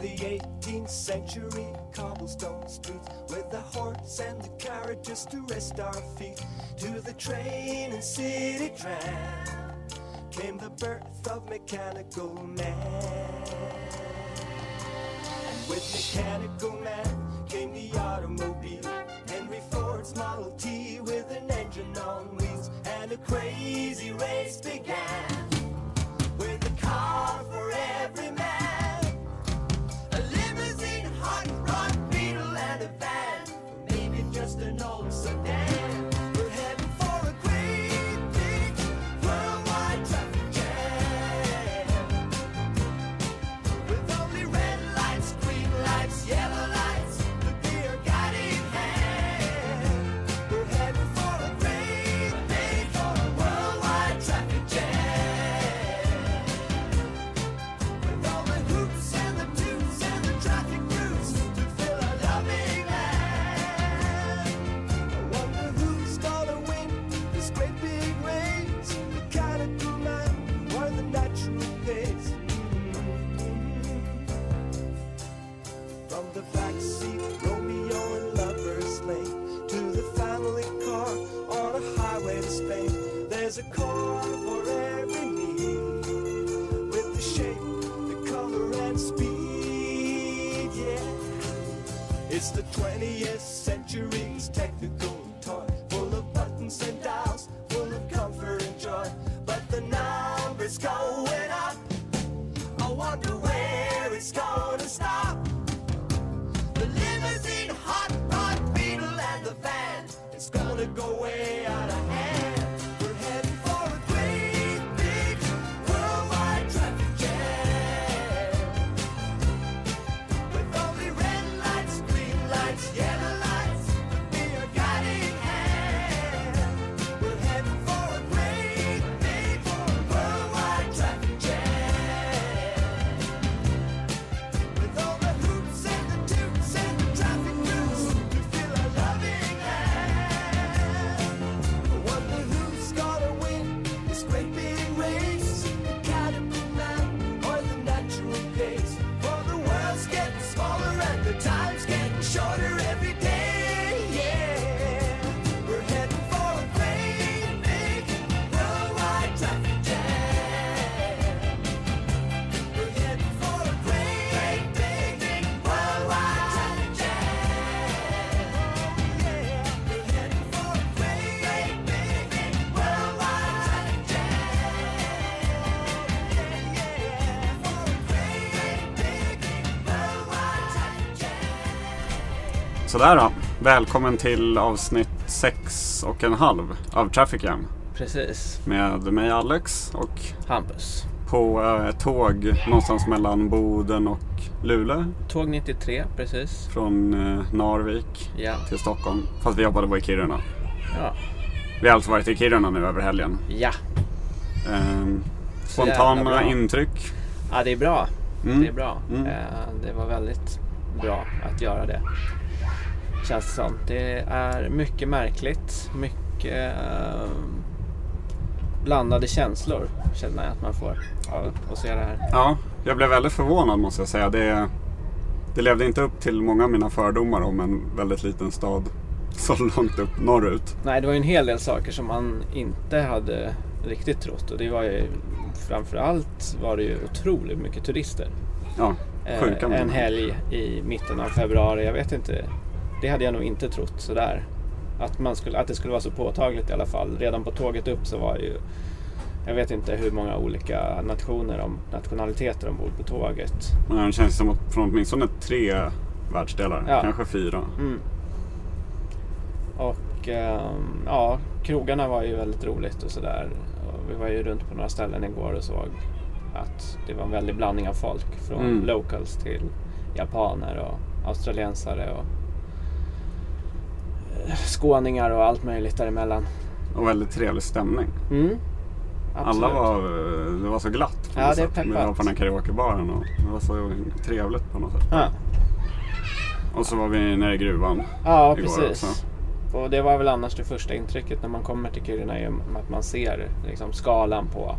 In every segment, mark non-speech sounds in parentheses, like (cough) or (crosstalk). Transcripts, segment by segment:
the 18th century cobblestone streets with the horse and the carriages to rest our feet. To the train and city tram came the birth of mechanical man. And with mechanical man came the automobile. Henry ford's model t with an engine on wheels and a crazy race began From the backseat, Romeo and Lover's Lane to the family car on a highway to Spain. There's a car for every need with the shape, the color, and speed. Yeah, it's the 20th century's technical toy, full of buttons and dials, Sådär då. Välkommen till avsnitt sex och en halv av Traffic Jam. Precis. Med mig Alex och Hampus. på eh, ett tåg någonstans mellan Boden och Luleå. Tåg 93, precis. Från eh, Narvik Ja. till Stockholm. Fast vi jobbade på i Kiruna. Ja. Vi har alltså varit i Kiruna nu över helgen. Ja. Jävla spontana intryck. ja, det är bra. Mm. Det är bra. Mm. Eh, det var väldigt bra att göra det. Känns det som. Det är mycket märkligt. Mycket eh, blandade känslor känner jag att man får av att se det här. Ja, jag blev väldigt förvånad måste jag säga. Det, det levde inte upp till många av mina fördomar om en väldigt liten stad (laughs) så långt upp norrut. Nej, det var ju en hel del saker som man inte hade riktigt trott. Och det var ju framförallt var det ju otroligt mycket turister. Ja, Eh, sjuka en många. helg i mitten av februari. Jag vet inte. Det hade jag nog inte trott sådär. Att, man skulle, att det skulle vara så påtagligt i alla fall. Redan på tåget upp så var ju jag vet inte hur många olika nationer och nationaliteter ombord på tåget. Men det känns som att från åtminstone tre världsdelar, Ja. kanske fyra. Mm. Och ehm, ja, krogarna var ju väldigt roligt och sådär. Vi var ju runt på några ställen igår och såg att det var en väldig blandning av folk. Från Mm. locals till japaner och australiensare och skåningar och allt möjligt däremellan. Och väldigt trevlig stämning. Mm. Alla var, det var så glatt på Ja, något det sätt. Vi var på den här karaokebaren och det var så trevligt på något sätt. Ja, Och så var vi nere i gruvan. ja Igår precis. också. Och det var väl annars det första intrycket när man kommer till Kiruna. är Att man ser liksom skalan på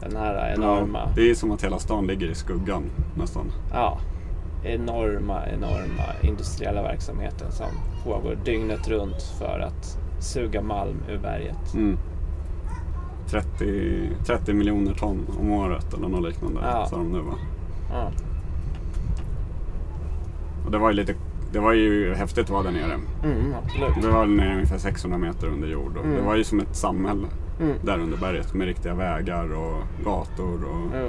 den här enorma. Ja, det är som att hela stan ligger i skuggan nästan. Ja, enorma, enorma industriella verksamheten som pågår dygnet runt för att suga malm ur berget. Mm. 30, 30 miljoner ton om året eller något liknande Ja. sa de nu va? Ja, Och det var ju lite det var ju häftigt att vara där nere. mm, absolut. Vi var nere ungefär 600 meter under jord och Mm. det var ju som ett samhälle Mm. där under berget med riktiga vägar och gator. Och, Jo.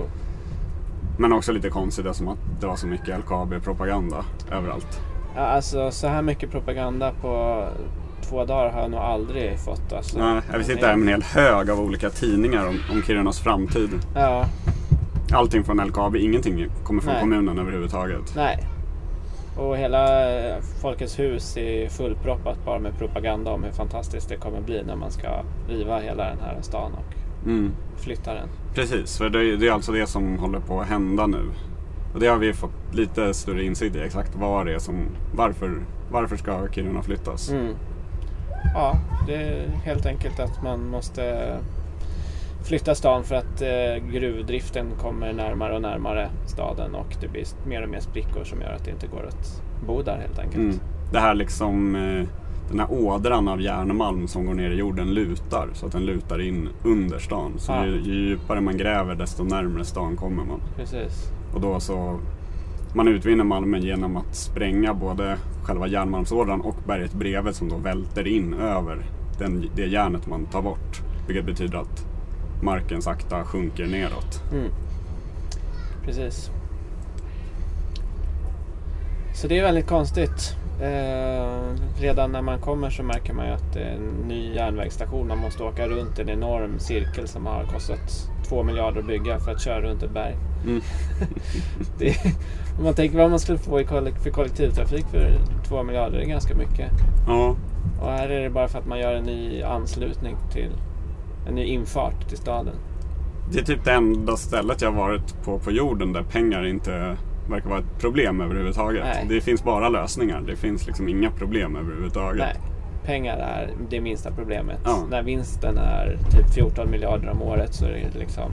Men också lite konstigt eftersom att det var så mycket LKAB-propaganda överallt. Ja, alltså så här mycket propaganda på två dagar har jag nog aldrig fått. Alltså. Nej, vi sitter här med en hel hög av olika tidningar om, om Kirunas framtid. Ja, Allting från LKAB, ingenting kommer från Nej. kommunen överhuvudtaget. nej. Och hela eh, Folkets hus är fullproppat bara med propaganda om hur fantastiskt det kommer bli när man ska riva hela den här stan och Mm. flytta den. Precis, för det är, det är alltså det som håller på att hända nu. Och det har vi fått lite större insikt i exakt vad det är som, varför, varför ska Kiruna flyttas? Mm. Ja, det är helt enkelt att man måste flytta stan för att eh, gruvdriften kommer närmare och närmare staden och det blir mer och mer sprickor som gör att det inte går att bo där helt enkelt. Mm. Det här liksom, eh, den här ådran av järnmalm som går ner i jorden lutar så att den lutar in under stan. Så Ja. ju, ju djupare man gräver desto närmare stan kommer man. Precis. Och då så, man utvinner malmen genom att spränga både själva järnmalmsådran och berget bredvid som då välter in över den, det järnet man tar bort. Vilket betyder att marken sakta sjunker neråt. Mm. Precis. Så det är väldigt konstigt. Eh, redan när man kommer så märker man ju att det är en ny järnvägsstation. Man måste åka runt en enorm cirkel som har kostat två miljarder att bygga för att köra runt ett berg. Mm. (laughs) det, om man tänker vad man skulle få i kollek- för kollektivtrafik för två miljarder, det är ganska mycket. Ja, Och här är det bara för att man gör en ny anslutning till en ny infart till staden. det är typ det enda stället jag varit på på jorden där pengar inte verkar vara ett problem överhuvudtaget. Nej. Det finns bara lösningar. Det finns liksom inga problem överhuvudtaget. Nej, pengar är det minsta problemet. Ja. När vinsten är typ 14 miljarder om året så är det liksom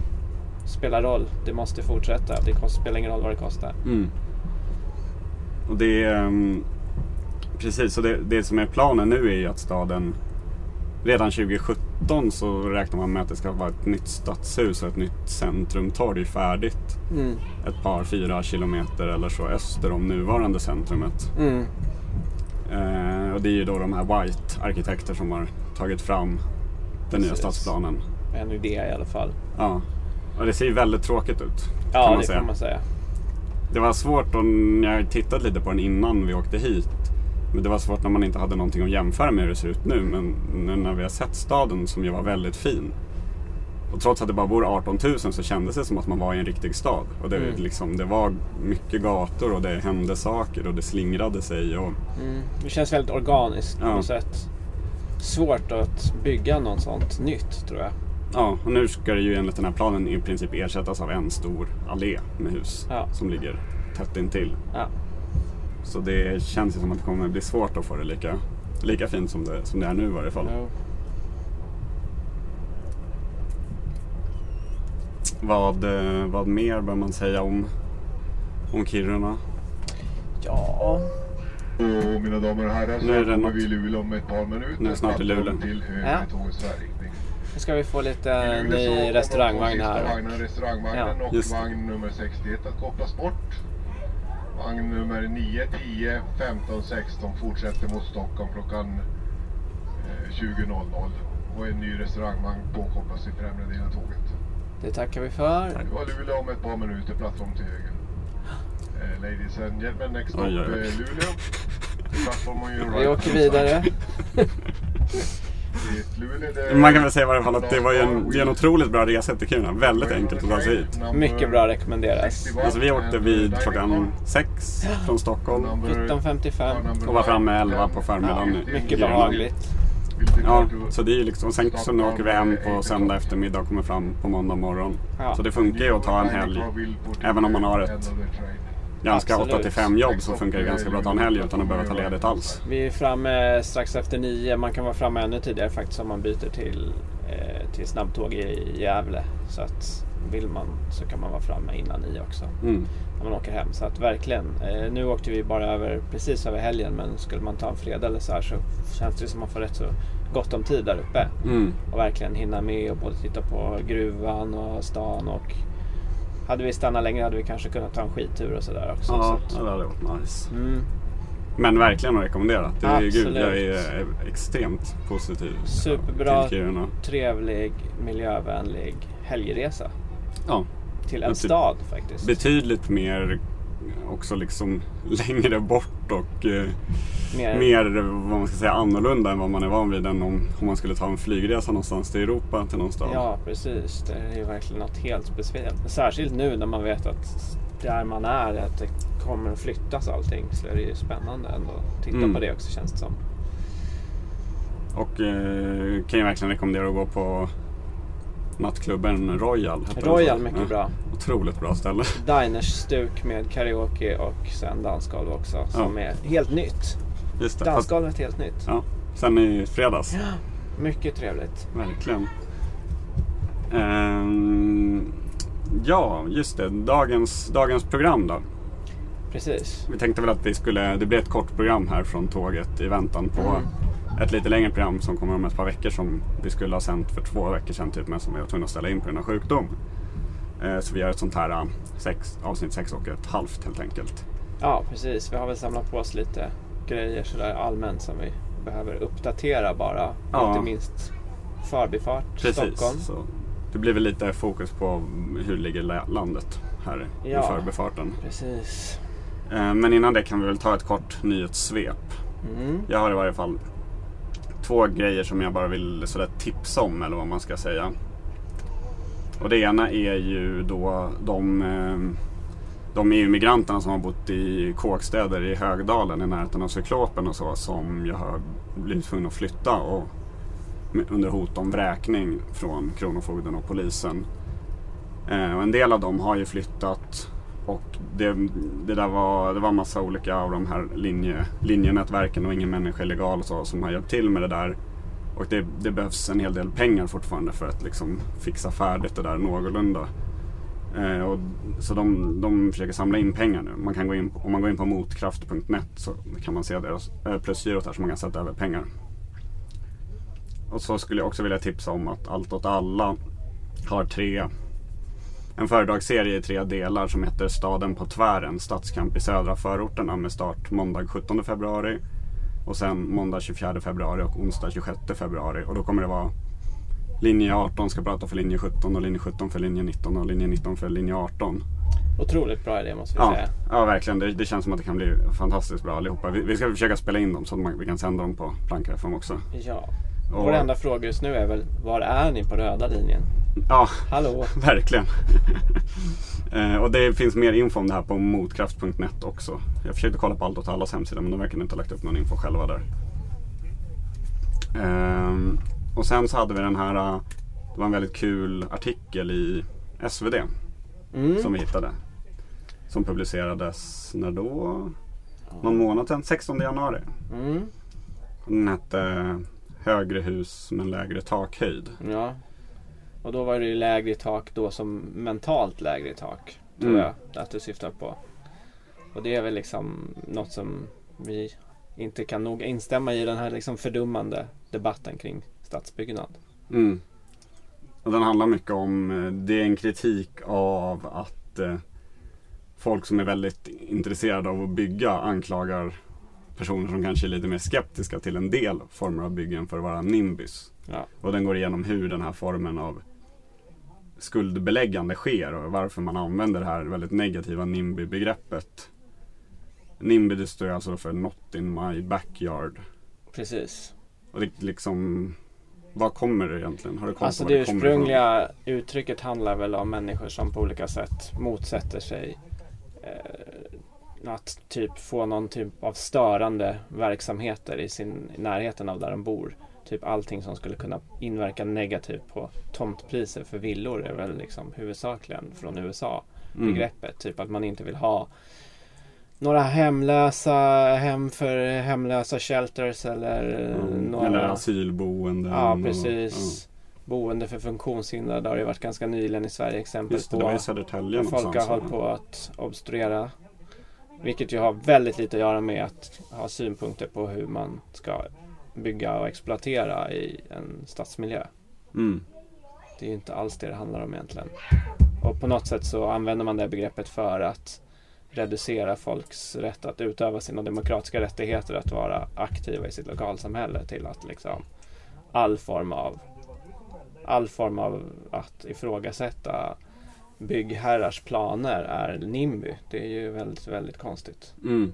spelar roll. Det måste fortsätta. Det kost- spelar ingen roll vad det kostar. Mm. Och det är... ehm, precis, så det, det som är planen nu är ju att staden redan 2017 så räknar man med att det ska vara ett nytt stadshus och ett nytt centrumtorg färdigt. Mm. Ett par, fyra kilometer eller så öster om nuvarande centrumet. Mm. Eh, och det är ju då de här White-arkitekter som har tagit fram den nya Precis. stadsplanen. En idé i alla fall. Ja. Och det ser ju väldigt tråkigt ut. kan Ja, man det säga. får man säga. Det var svårt och jag tittat lite på den innan vi åkte hit. Men det var svårt när man inte hade någonting att jämföra med hur det ser ut nu. Men nu när vi har sett staden som ju var väldigt fin. Och trots att det bara bor 18 000 så kändes det som att man var i en riktig stad. Och det, Mm. liksom, det var mycket gator och det hände saker och det slingrade sig. Och, Mm. Det känns väldigt organiskt på Ja. något sätt. Svårt att bygga något sånt nytt tror jag. ja, och nu ska det ju enligt den här planen i princip ersättas av en stor allé med hus Ja. som ligger tätt intill. Ja. Så det känns ju som att det kommer bli svårt att få det lika, lika fint som det, som det är nu i varje fall. Jo. Vad, eh, vad mer bör man säga om, om Kiruna? Ja, Och mina damer och herrar så Nu är det kommer något- vi i Luleå om ett par minuter. Nu är det snart i Luleå. Till Ja. nu ska vi få lite ny restaurangvagn här. Vagnen, restaurangvagnen Ja. och Just vagn nummer 61 att kopplas bort. Vagn nummer 9, 10, 15, 16 fortsätter mot Stockholm klockan eh, 20.00. Och en ny restaurangvagn påkopplas i främre delen av tåget. Det tackar vi för. Det var Luleå om ett par minuter, plattform till höger. Eh, ladies and gentlemen, next stop eh, Luleå. Plattform on your Vi åker vidare. (laughs) Man kan väl säga i varje fall att det var en, det är en otroligt bra resa till Kiruna. Väldigt enkelt att ta sig hit. Mycket bra rekommenderas. Alltså vi åkte vid klockan sex från Stockholm 17.55. och var framme 11 på förmiddagen. Ja, mycket behagligt. Ja, så det är liksom, sen så nu åker vi hem på söndag eftermiddag och kommer fram på måndag morgon. Ja. Så det funkar ju att ta en helg, även om man har ett ganska Absolut. 8 till 5 jobb så funkar det ganska bra att ta en helg utan att behöva ta ledigt alls. Vi är framme strax efter nio. Man kan vara framme ännu tidigare faktiskt om man byter till, eh, till snabbtåg i Gävle. Så att vill man så kan man vara framme innan nio också. Mm. När man åker hem. Så att verkligen. Eh, nu åkte vi bara över precis över helgen. Men skulle man ta en fredag eller så här så känns det som man får rätt så gott om tid där uppe. Mm. Och verkligen hinna med och både titta på gruvan och stan och hade vi stannat längre hade vi kanske kunnat ta en skidtur och sådär också. Ja, så att, det hade varit nice. mm, Men verkligen att rekommendera. Det är, gud, Absolut. jag är extremt positiv Superbra. trevlig, miljövänlig helgresa. Ja, Till en stad faktiskt. betydligt mer också liksom (laughs) längre bort och eh, Mer, mer vad man ska säga annorlunda än vad man är van vid än om, om man skulle ta en flygresa någonstans till Europa till någon stad. Ja, precis. Det är ju verkligen något helt speciellt. Särskilt nu när man vet att där man är, att det kommer att flyttas allting. Så är det ju spännande ändå att titta Mm. på det också känns det som. Och eh, kan jag verkligen rekommendera att gå på nattklubben Royal. Royal, mycket Ja, bra. Otroligt bra ställe. Diners-stuk med karaoke och sen dansgolv också. Som är helt nytt. Just det. Dansgolvet är helt nytt. ja, sen i fredags. Mycket trevligt. Verkligen. Ehm, ja, just det. Dagens, dagens program då. Precis. Vi tänkte väl att vi skulle, det blir ett kort program här från tåget i väntan på Mm. Ett lite längre program som kommer om ett par veckor som vi skulle ha sänt för två veckor sedan typ men som vi var tvungna att ställa in på grund av sjukdom. Eh, så vi gör ett sånt här eh, sex, avsnitt sex och ett halvt helt enkelt. Ja, precis. Vi har väl samlat på oss lite grejer sådär allmänt som vi behöver uppdatera bara. Ja. Inte minst Förbifart Precis. Stockholm. Så det blir väl lite fokus på hur ligger la- landet här Ja. i förbifarten. Precis. Eh, men innan det kan vi väl ta ett kort nyhetssvep. Mm. Jag har i varje fall två grejer som jag bara vill sådär tipsa om eller vad man ska säga. Och det ena är ju då de, eh, de EU-migranterna som har bott i kåkstäder i Högdalen i närheten av Cyklopen och så som jag har blivit tvungen att flytta och under hot om vräkning från Kronofogden och polisen. Eh, och en del av dem har ju flyttat och det, det där var, det var massa olika av de här linje, linjenätverken och ingen människa är legal och så som har hjälpt till med det där. Och det, det behövs en hel del pengar fortfarande för att liksom fixa färdigt det där någorlunda. Eh, och, så de, de försöker samla in pengar nu. Man kan gå in, om man går in på motkraft.net så kan man se deras eh, plusgirot där så man kan sätta över pengar. Och så skulle jag också vilja tipsa om att Allt åt alla har tre en föredragsserie i tre delar som heter Staden på tvären, stadskamp i södra förorterna med start måndag 17 februari och sen måndag 24 februari och onsdag 26 februari. Och då kommer det vara linje 18 ska prata för linje 17 och linje 17 för linje 19 och linje 19 för linje 18. Otroligt bra idé måste vi Ja, säga. ja verkligen. Det, det känns som att det kan bli fantastiskt bra allihopa. Vi, vi ska försöka spela in dem så att man, vi kan sända dem på Planka FM också. Ja. Och- Vår enda fråga just nu är väl, var är ni på röda linjen? Ja, Hallå? (laughs) Verkligen. (laughs) eh, och det finns mer info om det här på motkraft.net också. Jag försökte kolla på allt åt allas hemsida men de verkar inte ha lagt upp någon info själva där. Ehm, och sen så hade vi den här, eh, det var en väldigt kul artikel i SvD Mm. som vi hittade. Som publicerades, när då? Någon månad sedan, 16 januari. Mm. Den hette Högre hus men lägre takhöjd. Ja. Och då var det ju lägre i tak då som mentalt lägre i tak. Tror Mm. jag att du syftar på. Och det är väl liksom något som vi inte kan nog instämma i den här liksom fördummande debatten kring stadsbyggnad. Mm. Och den handlar mycket om, eh, det är en kritik av att eh, folk som är väldigt intresserade av att bygga anklagar personer som kanske är lite mer skeptiska till en del former av byggen för att vara nimbus. Ja. Och den går igenom hur den här formen av skuldbeläggande sker och varför man använder det här väldigt negativa NIMBY-begreppet. NIMBY det står alltså för Not in my backyard. Precis. Och det liksom, vad kommer det egentligen? Har du koll Alltså det ifrån? ursprungliga uttrycket handlar väl om människor som på olika sätt motsätter sig eh, att typ få någon typ av störande verksamheter i, sin, i närheten av där de bor. Typ allting som skulle kunna inverka negativt på tomtpriser för villor är väl liksom huvudsakligen från USA Mm. begreppet. Typ att man inte vill ha några hemlösa hem för hemlösa shelters eller Mm. några... Eller asylboenden. Ja, och- precis. Boende för funktionshindrade har det varit ganska nyligen i Sverige Ja. exempel Just det, på. det var i Södertälje folk har hållit på att obstruera. Vilket ju har väldigt lite att göra med att ha synpunkter på hur man ska bygga och exploatera i en stadsmiljö. Mm. Det är ju inte alls det det handlar om egentligen. Och på något sätt så använder man det begreppet för att reducera folks rätt att utöva sina demokratiska rättigheter att vara aktiva i sitt lokalsamhälle till att liksom all form av all form av att ifrågasätta byggherrars planer är NIMBY. Det är ju väldigt, väldigt konstigt. Mm.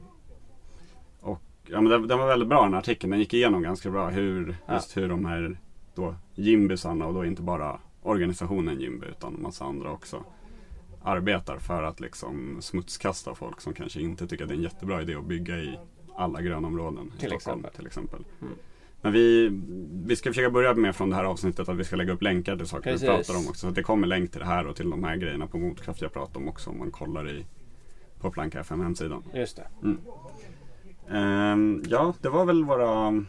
Och, ja, men den, den var väldigt bra den här artikeln. Den gick igenom ganska bra hur, Ja. just hur de här då, Jimbysarna och då inte bara organisationen Jimby utan massa andra också arbetar för att liksom smutskasta folk som kanske inte tycker att det är en jättebra idé att bygga i alla grönområden i Till Stockholm exempel. till exempel. Mm. Men vi, vi ska försöka börja med från det här avsnittet att vi ska lägga upp länkar till saker Precis. vi pratar om också. Så det kommer länk till det här och till de här grejerna på Motkraft jag pratar om också om man kollar i på Planka FM hemsidan. Just det. Ehm, ja, det var väl våra,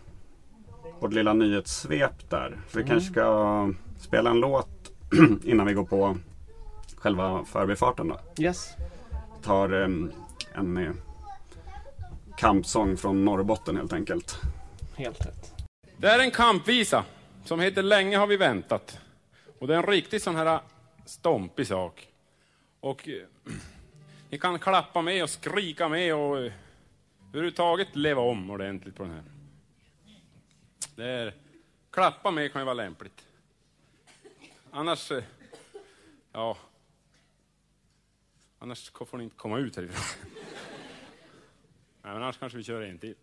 vårt lilla nyhetssvep där. Så vi Mm. kanske ska spela en låt (clears throat) innan vi går på själva förbifarten då. Yes. Tar em, en eh, kampsång från Norrbotten helt enkelt. Helt rätt. Det är en kampvisa som heter Länge har vi väntat. Och det är en riktigt sån här stompig sak. Och eh, ni kan klappa med och skrika med och eh, överhuvudtaget leva om ordentligt på den här. Det är, klappa med kan ju vara lämpligt. Annars, eh, ja. Annars får ni inte komma ut härifrån. (laughs) Nej, men annars kanske vi kör en till.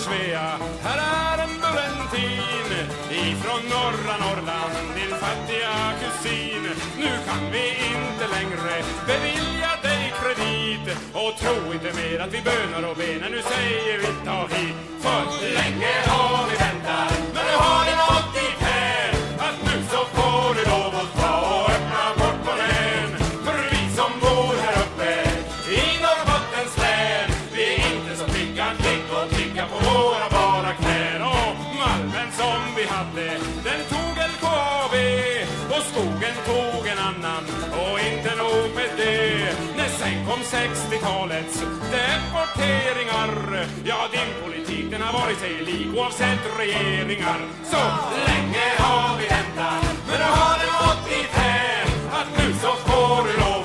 Svea, här är en bullentin ifrån norra Norrland, din fattiga kusin. Nu kan vi inte längre bevilja dig kredit och tro inte mer att vi bönar och ber. Nu säger vi ta hit, för länge har vi väntat, men nu har det nått skogen tog en annan och inte nog med det. När sen kom 60-talets deporteringar, ja din politik den har varit sig lik oavsett regeringar. Så länge har vi väntat, men nu har det gått i här att nu så får du lov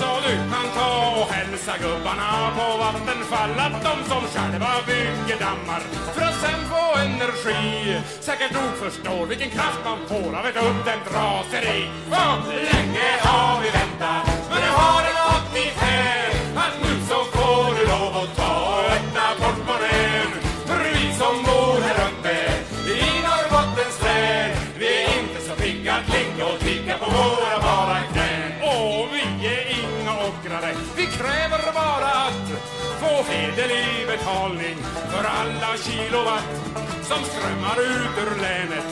så du kan ta och hälsa gubbarna på Vattenfall att de som själva bygger dammar. För att sen få energi. Säkert nog förstår vilken kraft man får av ett uppdämt raseri. Och länge har vi väntat, få hederlig betalning för alla kilowatt som strömmar ut ur länet.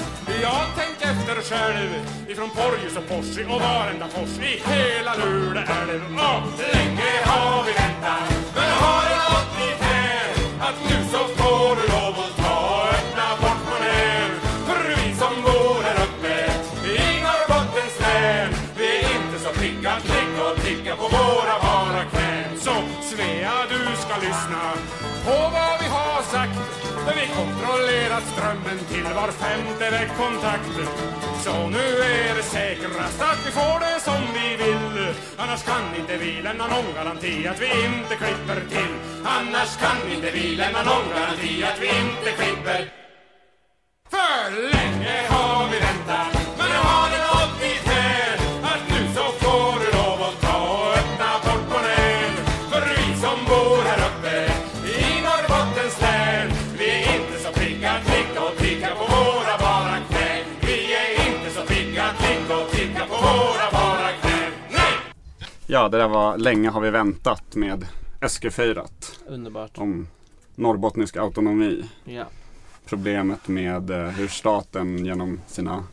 Jag tänk efter själv ifrån Porjus och Porsi och varenda fors i hela Luleälv. Och länge har vi väntat, men har det gått dithän att nu så på vad vi har sagt. För vi kontrollerat strömmen till var femte vägkontakt Så nu är det säkrast att vi får det som vi vill. Annars kan inte vi lämna någon garanti att vi inte klipper till. Annars kan inte vi lämna någon garanti att vi inte klipper för länge har vi väntat, men nu har det Ja, det där var Länge har vi väntat med Eskefeirat Underbart. om norrbottnisk autonomi. Ja. Problemet med eh, hur staten genom sina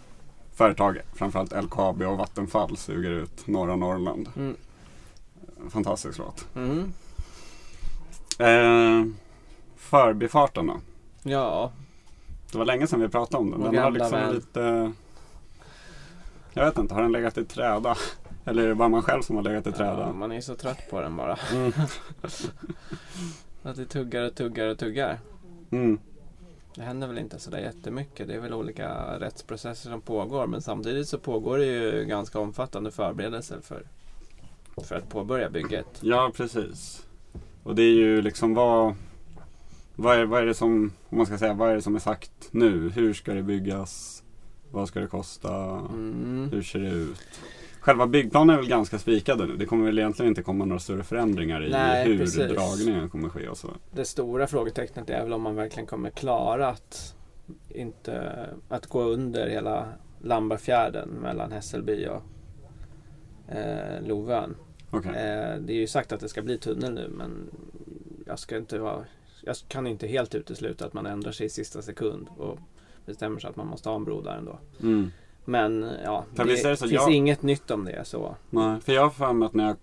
företag, framförallt LKAB och Vattenfall, suger ut norra Norrland. Mm. Fantastisk låt. Mm. Eh, förbifarten då? Ja, Det var länge sedan vi pratade om den. Den har liksom vän. lite... Jag vet inte, har den legat i träda? Eller är det bara man själv som har legat i ja, träda? man är så trött på den bara. Mm. (laughs) Att det tuggar och tuggar och tuggar. Mm. Det händer väl inte sådär jättemycket. Det är väl olika rättsprocesser som pågår. Men samtidigt så pågår det ju ganska omfattande förberedelser för, för att påbörja bygget. Ja, precis. Och det är ju liksom vad... Vad är, vad är det som, om man ska säga, vad är det som är sagt nu? Hur ska det byggas? Vad ska det kosta? Mm. Hur ser det ut? Själva byggplanen är väl ganska spikade nu. Det kommer väl egentligen inte komma några större förändringar i Nej, hur precis. dragningen kommer ske och så. Det stora frågetecknet är väl om man verkligen kommer klara att, inte, att gå under hela Lambarfjärden mellan Hässelby och eh, Lovön. Okej. Eh, det är ju sagt att det ska bli tunnel nu men jag ska inte vara jag kan inte helt utesluta att man ändrar sig i sista sekund och bestämmer sig att man måste ha en bro där ändå. Mm. Men ja, det, det finns jag- inget nytt om det så. Nej, för jag har för mig att när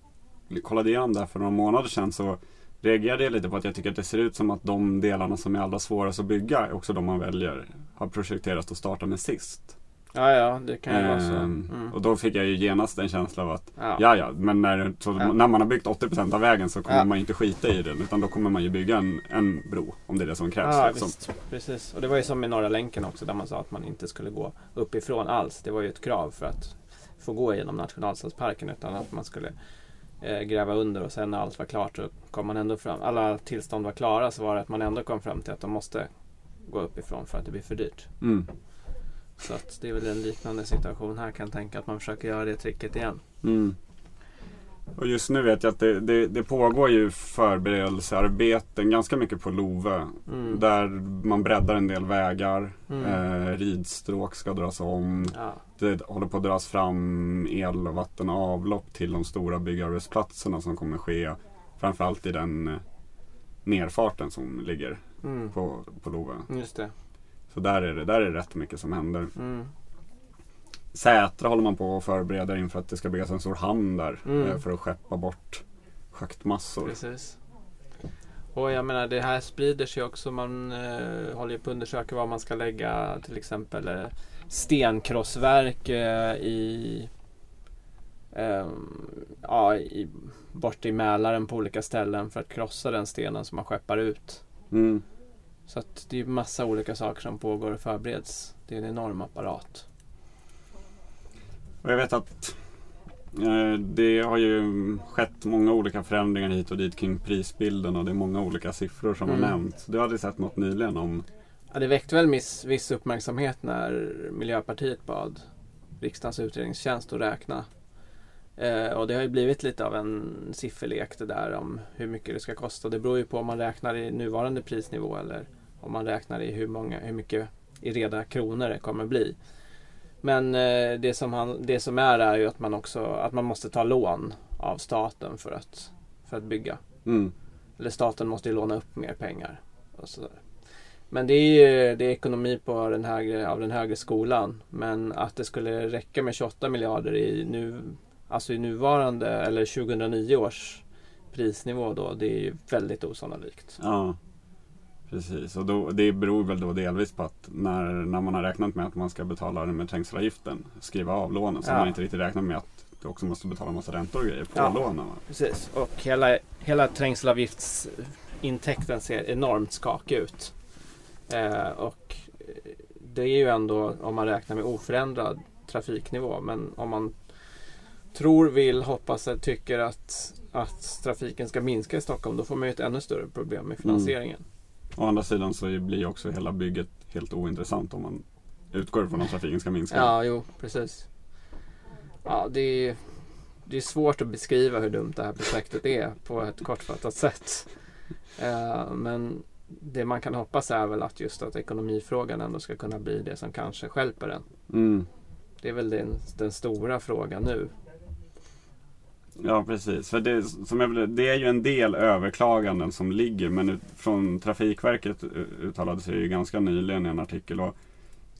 jag kollade igenom det här för några månader sedan så reagerade jag lite på att jag tycker att det ser ut som att de delarna som är allra svårast att bygga är också de man väljer har projekterat att starta med sist. Ja, ja, det kan ju vara så. Ehm, Mm. Och då fick jag ju genast en känsla av att Ja. ja ja, men när, så, Ja. när man har byggt 80% av vägen så kommer Ja. man inte skita i den utan då kommer man ju bygga en, en bro om det är det som krävs. Ja, liksom. visst. Precis. Och det var ju som i Norra länken också där man sa att man inte skulle gå uppifrån alls. Det var ju ett krav för att få gå genom nationalstadsparken utan att man skulle eh, gräva under och sen när allt var klart så kom man ändå fram. Alla tillstånd var klara så var det att man ändå kom fram till att de måste gå uppifrån för att det blir för dyrt. Mm. Så att det är väl en liknande situation här kan jag tänka att man försöker göra det tricket igen. Mm. Och just nu vet jag att det, det, det pågår ju förberedelsearbeten ganska mycket på Love. Mm. Där man breddar en del vägar. Mm. Eh, ridstråk ska dras om. Ja. Det håller på att dras fram el, vatten och avlopp till de stora byggarbetsplatserna som kommer ske. Framförallt i den eh, nerfarten som ligger Mm. på, på Love. Just det. Så där är, det, där är det rätt mycket som händer. Mm. Sätra håller man på att förbereda inför att det ska byggas en stor hamn där. Mm. eh, För att skeppa bort schaktmassor. Precis. Och jag menar det här sprider sig också. Man eh, håller ju på att undersöka var man ska lägga till exempel eh, stenkrossverk eh, i, eh, ja, i bort i Mälaren på olika ställen för att krossa den stenen som man skeppar ut. Mm. Så att det är massa olika saker som pågår och förbereds. Det är en enorm apparat. Och jag vet att eh, det har ju skett många olika förändringar hit och dit kring prisbilden och det är många olika siffror som Mm. har nämnts. Du hade sett något nyligen om Ja, det väckte väl viss, viss uppmärksamhet när Miljöpartiet bad riksdagens utredningstjänst att räkna. Eh, och det har ju blivit lite av en sifferlek det där om hur mycket det ska kosta. Det beror ju på om man räknar i nuvarande prisnivå eller om man räknar i hur, många, hur mycket i reda kronor det kommer bli. Men eh, det, som han, det som är är ju att man också att man måste ta lån av staten för att, för att bygga. mm. Eller staten måste ju låna upp mer pengar. Och så. Men det är ju det är ekonomi på den högre, av den högre skolan. Men att det skulle räcka med 28 miljarder i, nu, alltså i nuvarande eller 2009 års prisnivå då. Det är ju väldigt osannolikt. Ja, precis. Och då, det beror väl då delvis på att när, när man har räknat med att man ska betala den med trängselavgiften, skriva av lånen, så Ja. har man inte riktigt räknat med att du också måste betala en massa räntor och grejer på Ja. lånen. Va? Precis. Och hela, hela trängselavgiftsintäkten ser enormt skakig ut. Eh, och det är ju ändå om man räknar med oförändrad trafiknivå. Men om man tror, vill, hoppas tycker att, att trafiken ska minska i Stockholm då får man ju ett ännu större problem med finansieringen. Å andra sidan så blir också hela bygget helt ointressant om man utgår från att trafiken ska minska. Ja, jo, precis. Ja, det är, det är svårt att beskriva hur dumt det här projektet är på ett kortfattat sätt. Eh, men det man kan hoppas är väl att just att ekonomifrågan ändå ska kunna bli det som kanske stjälper den. Mm. Det är väl den, den stora frågan nu. Ja, precis. För det, som jag, det är ju en del överklaganden som ligger. Men ut, från Trafikverket uttalade sig ju ganska nyligen i en artikel. Och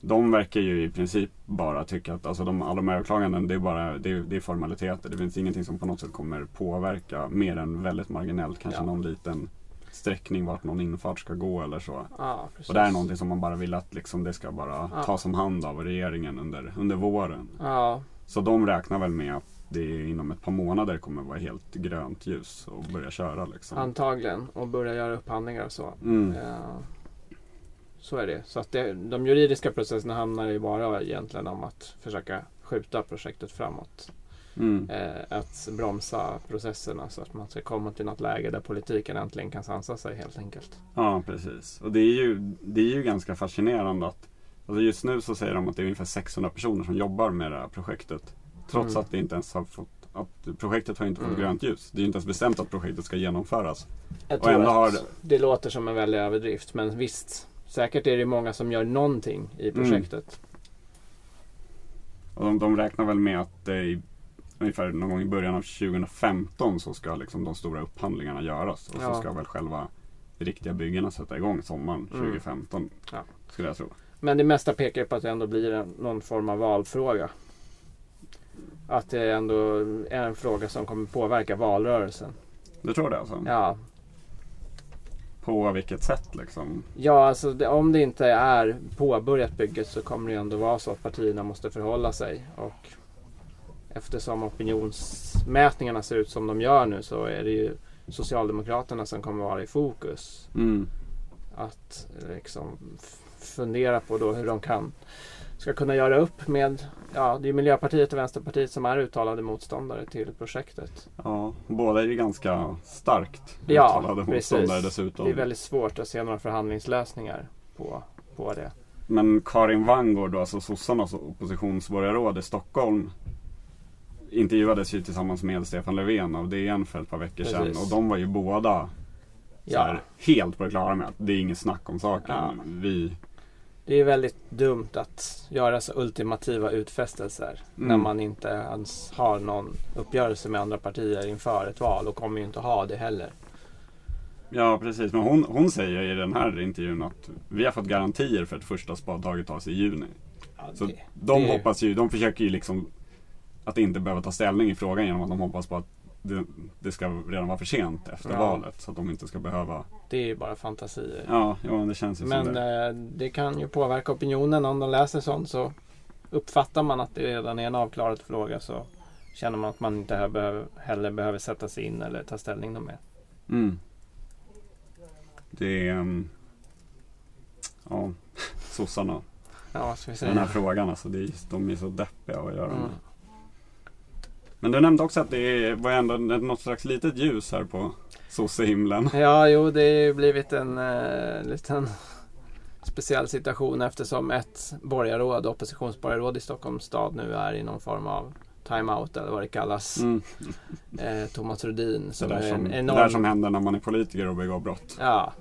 de verkar ju i princip bara tycka att alltså de, alla de överklaganden det är bara det är, det är formaliteter. Det finns ingenting som på något sätt kommer påverka mer än väldigt marginellt. Kanske Ja. någon liten sträckning vart någon infart ska gå eller så. Ja. Och det är någonting som man bara vill att liksom, det ska bara Ja. tas om hand av regeringen under, under våren. Ja, Så de räknar väl med att det inom ett par månader kommer vara helt grönt ljus och börja köra liksom. antagligen. Och börja göra upphandlingar och så. Mm. Eh, Så är det. Så att det, de juridiska processerna handlar ju bara egentligen om att försöka skjuta projektet framåt. Mm. Eh, att bromsa processerna så att man ska komma till något läge där politiken äntligen kan sansa sig helt enkelt. Ja, precis. Och det är ju, det är ju ganska fascinerande att alltså just nu så säger de att det är ungefär 600 personer som jobbar med det här projektet. Trots Mm. att det inte ens har fått att projektet har inte fått Mm. grönt ljus. Det är inte ens bestämt att projektet ska genomföras. Jag Och tror ändå att har- det låter som en väldig överdrift men visst. Säkert är det många som gör någonting i Mm. projektet. Och de, de räknar väl med att det i, ungefär någon gång i början av 2015 så ska liksom de stora upphandlingarna göras. Och Ja. så ska väl själva riktiga byggena sätta igång sommaren Mm. 2015. Ja. Skulle jag tro. Men det mesta pekar på att det ändå blir en, någon form av valfråga. Att det ändå är en fråga som kommer påverka valrörelsen. Du tror det alltså? Ja, På vilket sätt liksom? ja alltså det, om det inte är påbörjat bygget så kommer det ändå vara så att partierna måste förhålla sig. Och eftersom opinionsmätningarna ser ut som de gör nu så är det ju Socialdemokraterna som kommer vara i fokus. Mm. att liksom fundera på då hur de kan ska kunna göra upp med ja, det är Miljöpartiet och Vänsterpartiet som är uttalade motståndare till projektet. Ja, båda är ju ganska starkt Ja, uttalade precis. motståndare dessutom. Det är väldigt svårt att se några förhandlingslösningar på, på det. Men Karin Wanngård, då, alltså sossarnas oppositionsborgarråd i Stockholm intervjuades ju tillsammans med Stefan Löfven av DN för ett par veckor sedan. Precis. Och de var ju båda Ja, här, helt på det klara med att det är inget snack om saken. Ja. Vi, det är väldigt dumt att göra så ultimativa utfästelser Mm. när man inte ens har någon uppgörelse med andra partier inför ett val och kommer ju inte ha det heller. ja precis, men hon, hon säger i den här intervjun att vi har fått garantier för att första spadtaget tas i juni. Ja, Så det- de det- hoppas ju, de försöker ju liksom att inte behöva ta ställning i frågan genom att de hoppas på att det, det ska redan vara för sent efter Ja. valet. Så att de inte ska behöva det är ju bara fantasier. Ja, ja det känns ju Men som det. eh, det kan ju påverka opinionen om de läser sånt så uppfattar man att det redan är en avklarad fråga så känner man att man inte behöver, heller behöver sätta sig in eller ta ställning något mer. Mm. Det är... Um, ja, (laughs) sossarna. Ja, vad ska vi Den här säga? frågan alltså, det är, de är så deppiga att göra Mm. med. Men du nämnde också att det var ändå något slags litet ljus här på sossehimlen. (laughs) Ja, jo, det har ju blivit en eh, liten speciell situation eftersom ett borgarråd, oppositionsborgarråd i Stockholms stad nu är i någon form av timeout eller vad det kallas. Mm. (laughs) Eh, Thomas Rudin Det som där är som, en det enorm... där som händer när man är politiker och begår brott. Ja,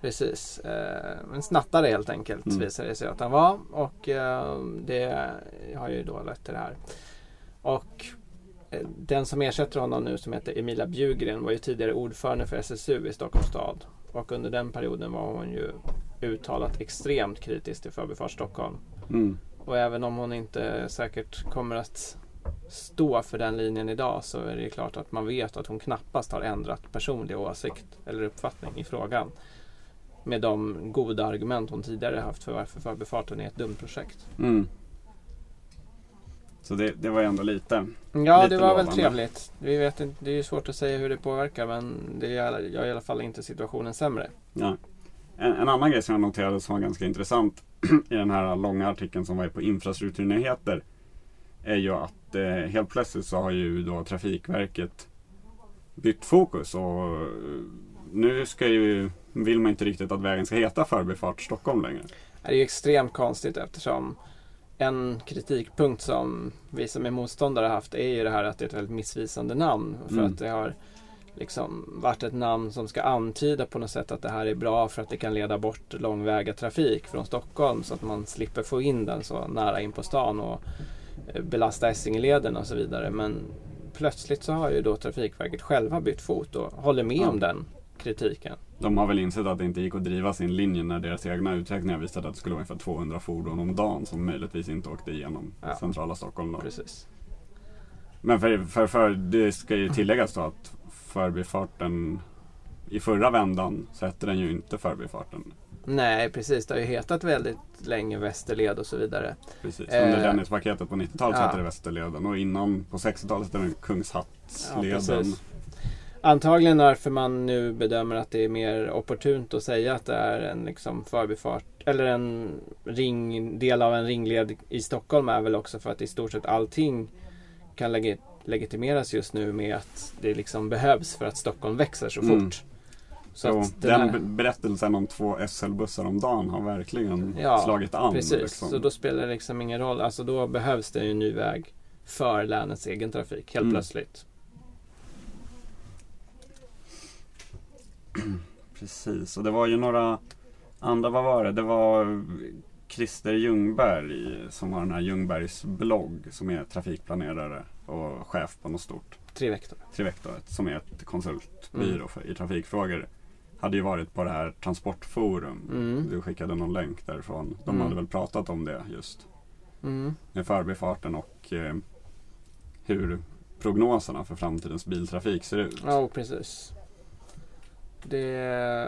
precis. Eh, en snattare helt enkelt Mm. visade det sig att han var. Och eh, det har ju då lett till det här. Och den som ersätter honom nu som heter Emilia Bjugren var ju tidigare ordförande för SSU i Stockholms stad. Och under den perioden var hon ju uttalat extremt kritisk till Förbifart Stockholm. Mm. Och även om hon inte säkert kommer att stå för den linjen idag så är det klart att man vet att hon knappast har ändrat personlig åsikt eller uppfattning i frågan. Med de goda argument hon tidigare haft för varför förbifarten är ett dumt projekt. Mm. Så det, det var ju ändå lite. Ja, Lite det var väl lovande. trevligt. Vi vet inte, det är ju svårt att säga hur det påverkar men det gör gör i alla fall inte situationen sämre. Ja. En, en annan grej som jag noterade som var ganska intressant (clears throat) i den här långa artikeln som var på infrastrukturnyheter är ju att eh, helt plötsligt så har ju då Trafikverket bytt fokus och eh, nu ska ju, vill man inte riktigt att vägen ska heta Förbifart Stockholm längre. Det är ju extremt konstigt eftersom en kritikpunkt som vi som är motståndare har haft är ju det här att det är ett väldigt missvisande namn. För Mm. att det har liksom varit ett namn som ska antyda på något sätt att det här är bra för att det kan leda bort långväga trafik från Stockholm så att man slipper få in den så nära in på stan och eh, belasta Essingeleden och så vidare. Men plötsligt så har ju då Trafikverket själva bytt fot och håller med Ja. om den kritiken. De har väl insett att det inte gick att driva sin linje när deras egna uträkningar visade att det skulle vara ungefär 200 fordon om dagen som möjligtvis inte åkte igenom Ja. centrala Stockholm. Då. Precis. Men för, för, för det ska ju tilläggas då att förbifarten i förra vändan så hette den ju inte förbifarten. Nej, precis. Det har ju hetat väldigt länge Västerled och så vidare. Precis. Eh, Under Dennispaketet på 90-talet så ja. hette det Västerleden och innan på 60-talet hette den Ja, Kungshattsleden. precis. Antagligen varför man nu bedömer att det är mer opportunt att säga att det är en liksom förbifart eller en ring, del av en ringled i Stockholm är väl också för att i stort sett allting kan legi- legitimeras just nu med att det liksom behövs för att Stockholm växer så Mm. fort. Så Så den här- be- berättelsen om två SL-bussar om dagen har verkligen Ja, slagit an. Precis, liksom. så då spelar det liksom ingen roll. Alltså då behövs det en ny väg för länets egen trafik helt Mm. plötsligt. (clears throat) Precis, och det var ju några andra, vad var det? Det var Christer Ljungberg som har den här Ljungbergs blogg som är trafikplanerare och chef på något stort Trivector. Trivector som är ett konsultbyrå för, i trafikfrågor. Hade ju varit på det här Transportforum. Mm. Du skickade någon länk därifrån. De Mm. hade väl pratat om det just. Mm. Med förbifarten och eh, hur prognoserna för framtidens biltrafik ser ut. Ja, precis. Det,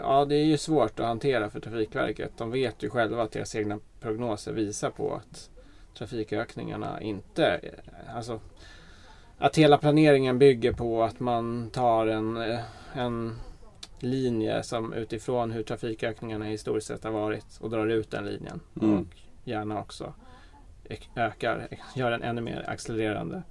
ja, det är ju svårt att hantera för Trafikverket. De vet ju själva att deras egna prognoser visar på att trafikökningarna inte... Alltså, att hela planeringen bygger på att man tar en, en linje som utifrån hur trafikökningarna historiskt sett har varit och drar ut den linjen. Mm. Och gärna också ökar, gör den ännu mer accelererande.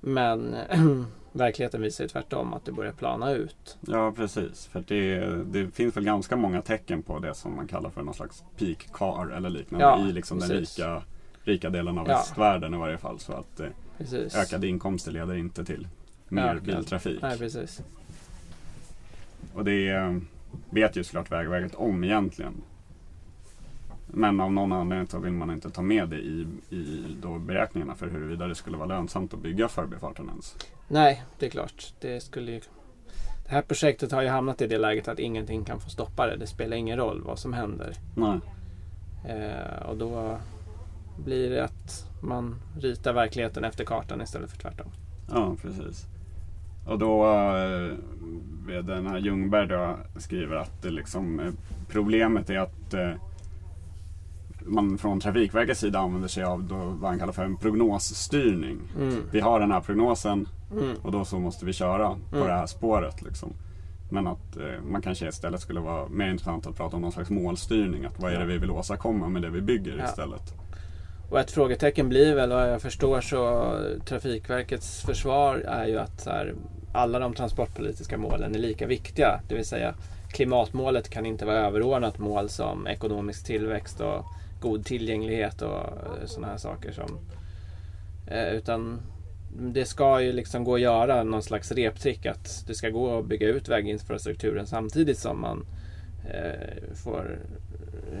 Men (clears throat) verkligheten visar ju tvärtom att det börjar plana ut. Ja, precis. För det, det finns väl ganska många tecken på det som man kallar för någon slags peak car eller liknande Ja, i liksom den rika, rika delen av Ja. västvärlden i varje fall. Så att eh, Precis. ökade inkomster leder inte till mer Ökad. biltrafik. Nej, precis. Och det eh, vet ju såklart Vägverket om egentligen. Men av någon anledning så vill man inte ta med det i, i då beräkningarna för huruvida det skulle vara lönsamt att bygga förbifarten ens. Nej, det är klart. Det skulle ju... Det här projektet har ju hamnat i det läget att ingenting kan få stoppa det. Det spelar ingen roll vad som händer. Nej. Eh, och då blir det att man ritar verkligheten efter kartan istället för tvärtom. Ja, precis. Och då eh, den här Ljungberg då skriver att det liksom, eh, problemet är att eh, man från Trafikverkets sida använder sig av då, vad han kallar för en prognosstyrning. Mm. Vi har den här prognosen Mm. och då så måste vi köra på Mm. det här spåret. Liksom. Men att eh, man kanske istället skulle vara mer intressant att prata om någon slags målstyrning. Att vad är det vi vill åstadkomma med det vi bygger Ja. istället. Och ett frågetecken blir väl vad jag förstår så Trafikverkets försvar är ju att här, alla de transportpolitiska målen är lika viktiga. Det vill säga klimatmålet kan inte vara överordnat mål som ekonomisk tillväxt och god tillgänglighet och sådana här saker. som eh, Utan det ska ju liksom gå att göra någon slags reptrick att det ska gå att bygga ut väginfrastrukturen samtidigt som man eh, får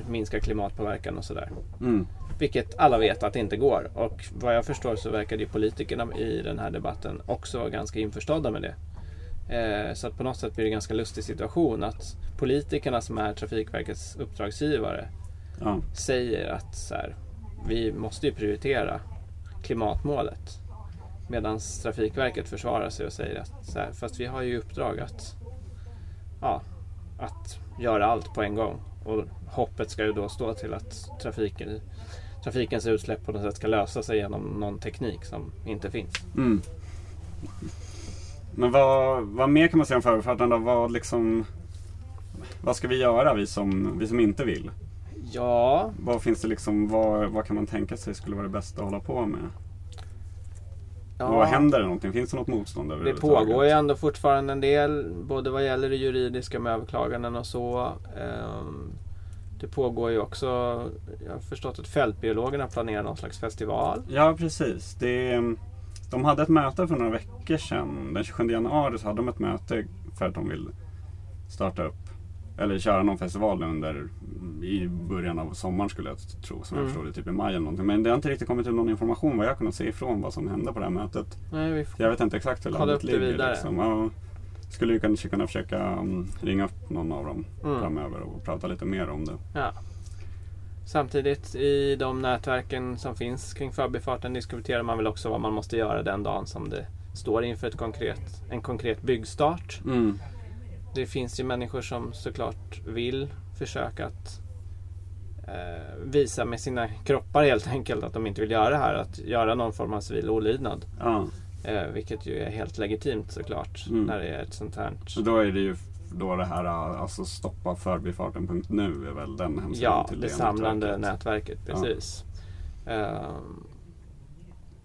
minska klimatpåverkan och sådär. Mm. Vilket alla vet att det inte går. Och vad jag förstår så verkar ju politikerna i den här debatten också vara ganska införstådda med det. Eh, så att på något sätt blir det en ganska lustig situation att politikerna som är Trafikverkets uppdragsgivare Ja. säger att så här, vi måste ju prioritera klimatmålet. Medan Trafikverket försvarar sig och säger att så här, fast vi har ju uppdrag att, ja, att göra allt på en gång. Och hoppet ska ju då stå till att trafiken, trafikens utsläpp på något sätt ska lösa sig genom någon teknik som inte finns. Mm. Men vad, vad mer kan man säga om förbifarten då? Vad, liksom, vad ska vi göra vi som, vi som inte vill? Ja, Vad finns det liksom, vad, vad kan man tänka sig skulle vara det bästa att hålla på med? ja. Vad händer det någonting? Finns det något motstånd Det pågår ju ändå fortfarande en del, både vad gäller det juridiska med överklaganden och så. Ehm, Det pågår ju också, jag har förstått att fältbiologerna planerar någon slags festival. Ja, precis. Det, de hade ett möte för några veckor sedan. Den 27 januari så hade de ett möte för att de vill starta upp eller köra någon festival under i början av sommaren skulle jag tro. Som jag Mm. förstod det, typ i maj eller någonting. Men det har inte riktigt kommit ut någon information vad jag kunnat se ifrån vad som hände på det här mötet. Nej, vi får... Jag vet inte exakt hur landet ligger. Liksom. Ja, skulle ju kanske kunna försöka mm, ringa upp någon av dem Mm. framöver och prata lite mer om det. Ja. Samtidigt i de nätverken som finns kring förbifarten diskuterar man väl också vad man måste göra den dagen som det står inför ett konkret, en konkret byggstart. Mm. Det finns ju människor som såklart vill försöka att eh, visa med sina kroppar helt enkelt att de inte vill göra det här. Att göra någon form av civil olydnad. Ja, Eh, vilket ju är helt legitimt såklart Mm. när det är ett sånt här. så då är det ju då det här alltså stoppa förbifarten.nu är väl den hemsidan Ja, till det det samlande nätverket. Precis. Ehm,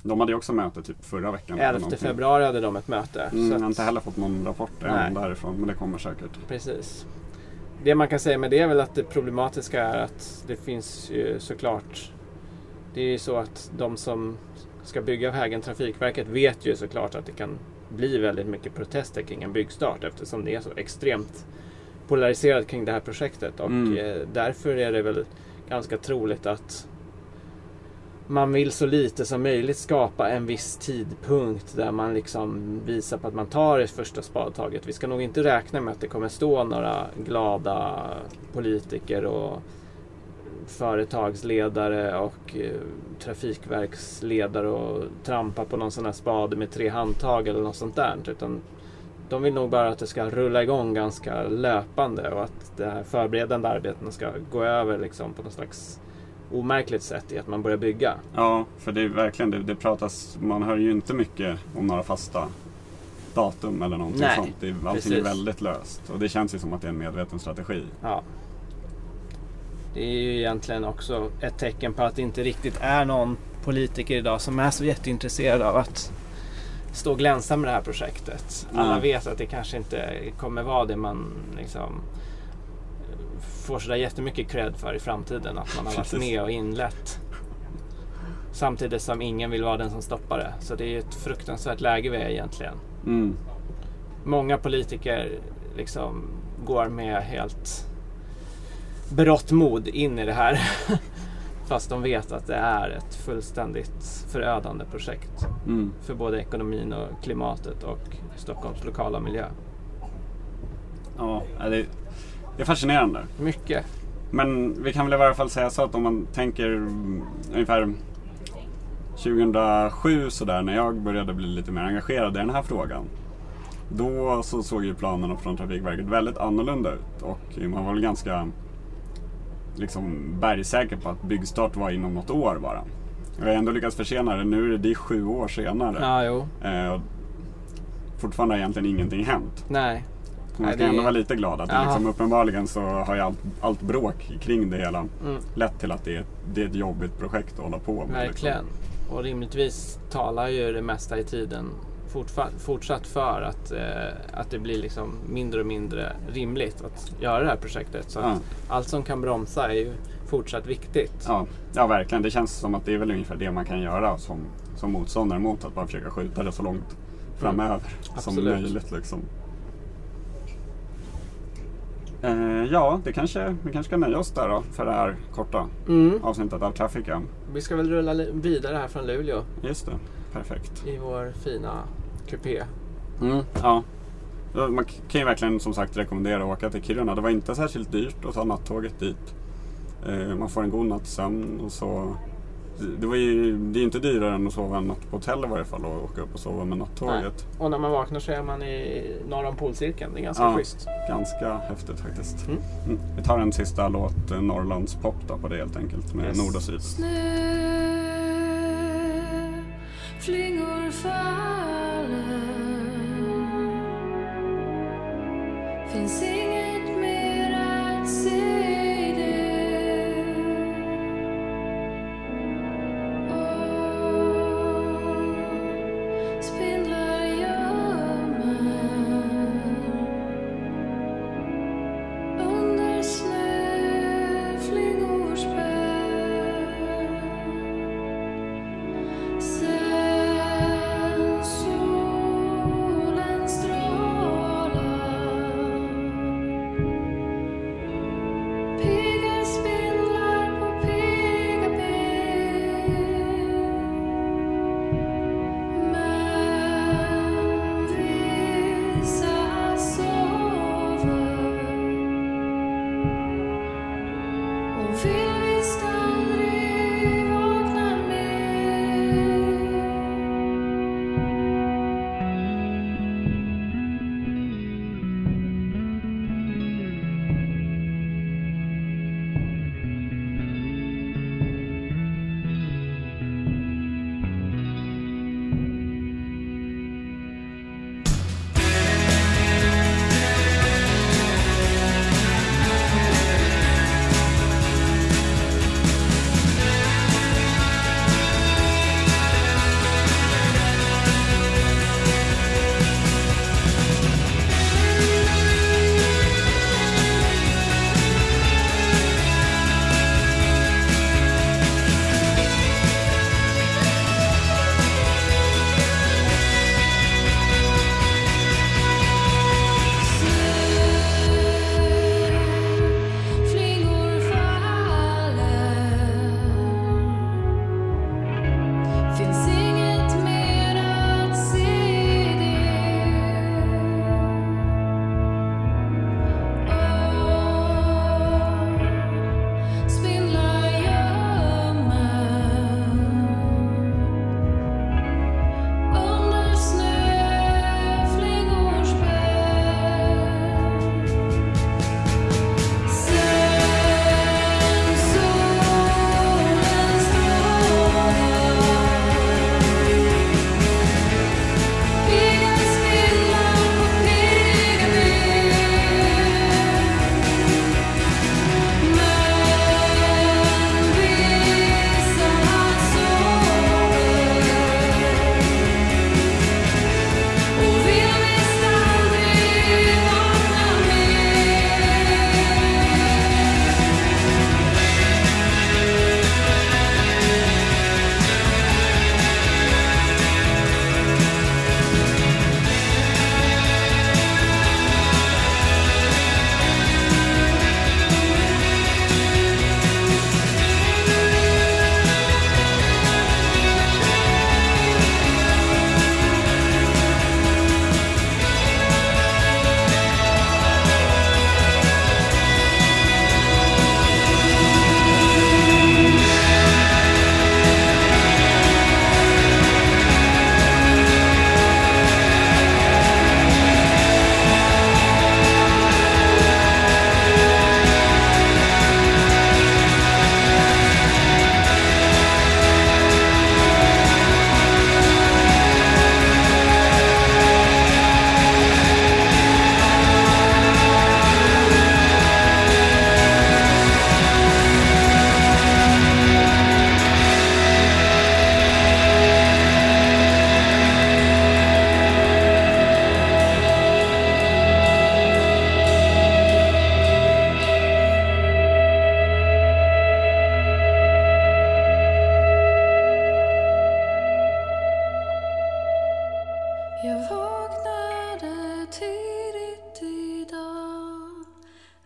De hade ju också möte typ förra veckan. eller 11 någonting. februari hade de ett möte. Mm, så jag har inte heller fått någon rapport än därifrån men det kommer säkert. Precis. Det man kan säga med det är väl att det problematiska är att det finns ju såklart Det är ju så att de som ska bygga vägen, Trafikverket, vet ju såklart att det kan bli väldigt mycket protester kring en byggstart eftersom det är så extremt polariserat kring det här projektet. Och Mm. eh, därför är det väl ganska troligt att man vill så lite som möjligt skapa en viss tidpunkt där man liksom visar på att man tar det första spadtaget. Vi ska nog inte räkna med att det kommer stå några glada politiker och företagsledare och eh, trafikverksledare och trampa på någon sån här spade med tre handtag eller något sånt där. Utan de vill nog bara att det ska rulla igång ganska löpande och att det här förberedande arbeten ska gå över liksom på någon slags omärkligt sätt i att man börjar bygga. Ja, för det är verkligen, det, det pratas, man hör ju inte mycket om några fasta datum eller någonting Nej, sånt. Det, allting precis. är väldigt löst och det känns ju som att det är en medveten strategi. Ja. Det är ju egentligen också ett tecken på att det inte riktigt är någon politiker idag som är så jätteintresserad av att stå och glänsa med det här projektet. Alla Nej. vet att det kanske inte kommer vara det man liksom får sådär jättemycket cred för i framtiden. Att man har varit med och inlett. Samtidigt som ingen vill vara den som stoppar det. Så det är ett fruktansvärt läge vi är egentligen Mm. många politiker liksom går med helt berått mod in i det här. (laughs) Fast de vet att det är ett fullständigt förödande projekt Mm. för både ekonomin och klimatet och Stockholms lokala miljö. Ja, det, det är fascinerande. Mycket. Men vi kan väl i varje fall säga så att om man tänker ungefär 2007 sådär när jag började bli lite mer engagerad i den här frågan. Då så såg ju planerna från Trafikverket väldigt annorlunda ut och man var väl ganska liksom bergsäker på att byggstart var inom något år bara. Vi har ändå lyckats försena det. Nu är det, sju år senare. Ja, jo. Eh, fortfarande har egentligen ingenting hänt. Nej. Man ska det ändå vara lite glad att liksom, uppenbarligen så har ju allt, allt bråk kring det hela Mm. lett till att det är, det är ett jobbigt projekt att hålla på med. Verkligen. Liksom. Och rimligtvis talar ju det mesta i tiden fortsatt för att, eh, att det blir liksom mindre och mindre rimligt att göra det här projektet. Så Ja. allt som kan bromsa är ju fortsatt viktigt. Ja, ja, verkligen. Det känns som att det är väl ungefär det man kan göra som, som motståndare mot att bara försöka skjuta det så långt framöver som Absolut. möjligt. Liksom. Eh, ja, det kanske, vi kanske ska nöja oss där då för det här korta Mm. avsnittet av Traffica. Vi ska väl rulla vidare här från Luleå Just det, perfekt. i vår fina kupé. Mm, ja. Man kan ju verkligen som sagt rekommendera att åka till Kiruna. Det var inte särskilt dyrt att ta nattåget dit. Eh, Man får en god natts sömn och så. Det, var ju, det är inte dyrare än att sova en natt på hotell i varje fall och åka upp och sova med nattåget. Och när man vaknar så är man i norr om polcirkeln. Det är ganska Ja. schysst. Ganska häftigt faktiskt. Mm. Mm. Vi tar en sista låt, eh, Norrlands pop då, på det helt enkelt med Yes. nord och syd. Snöflingor faller Finns inget mer att säga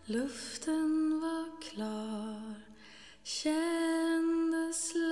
Luften var klar, kändes lugn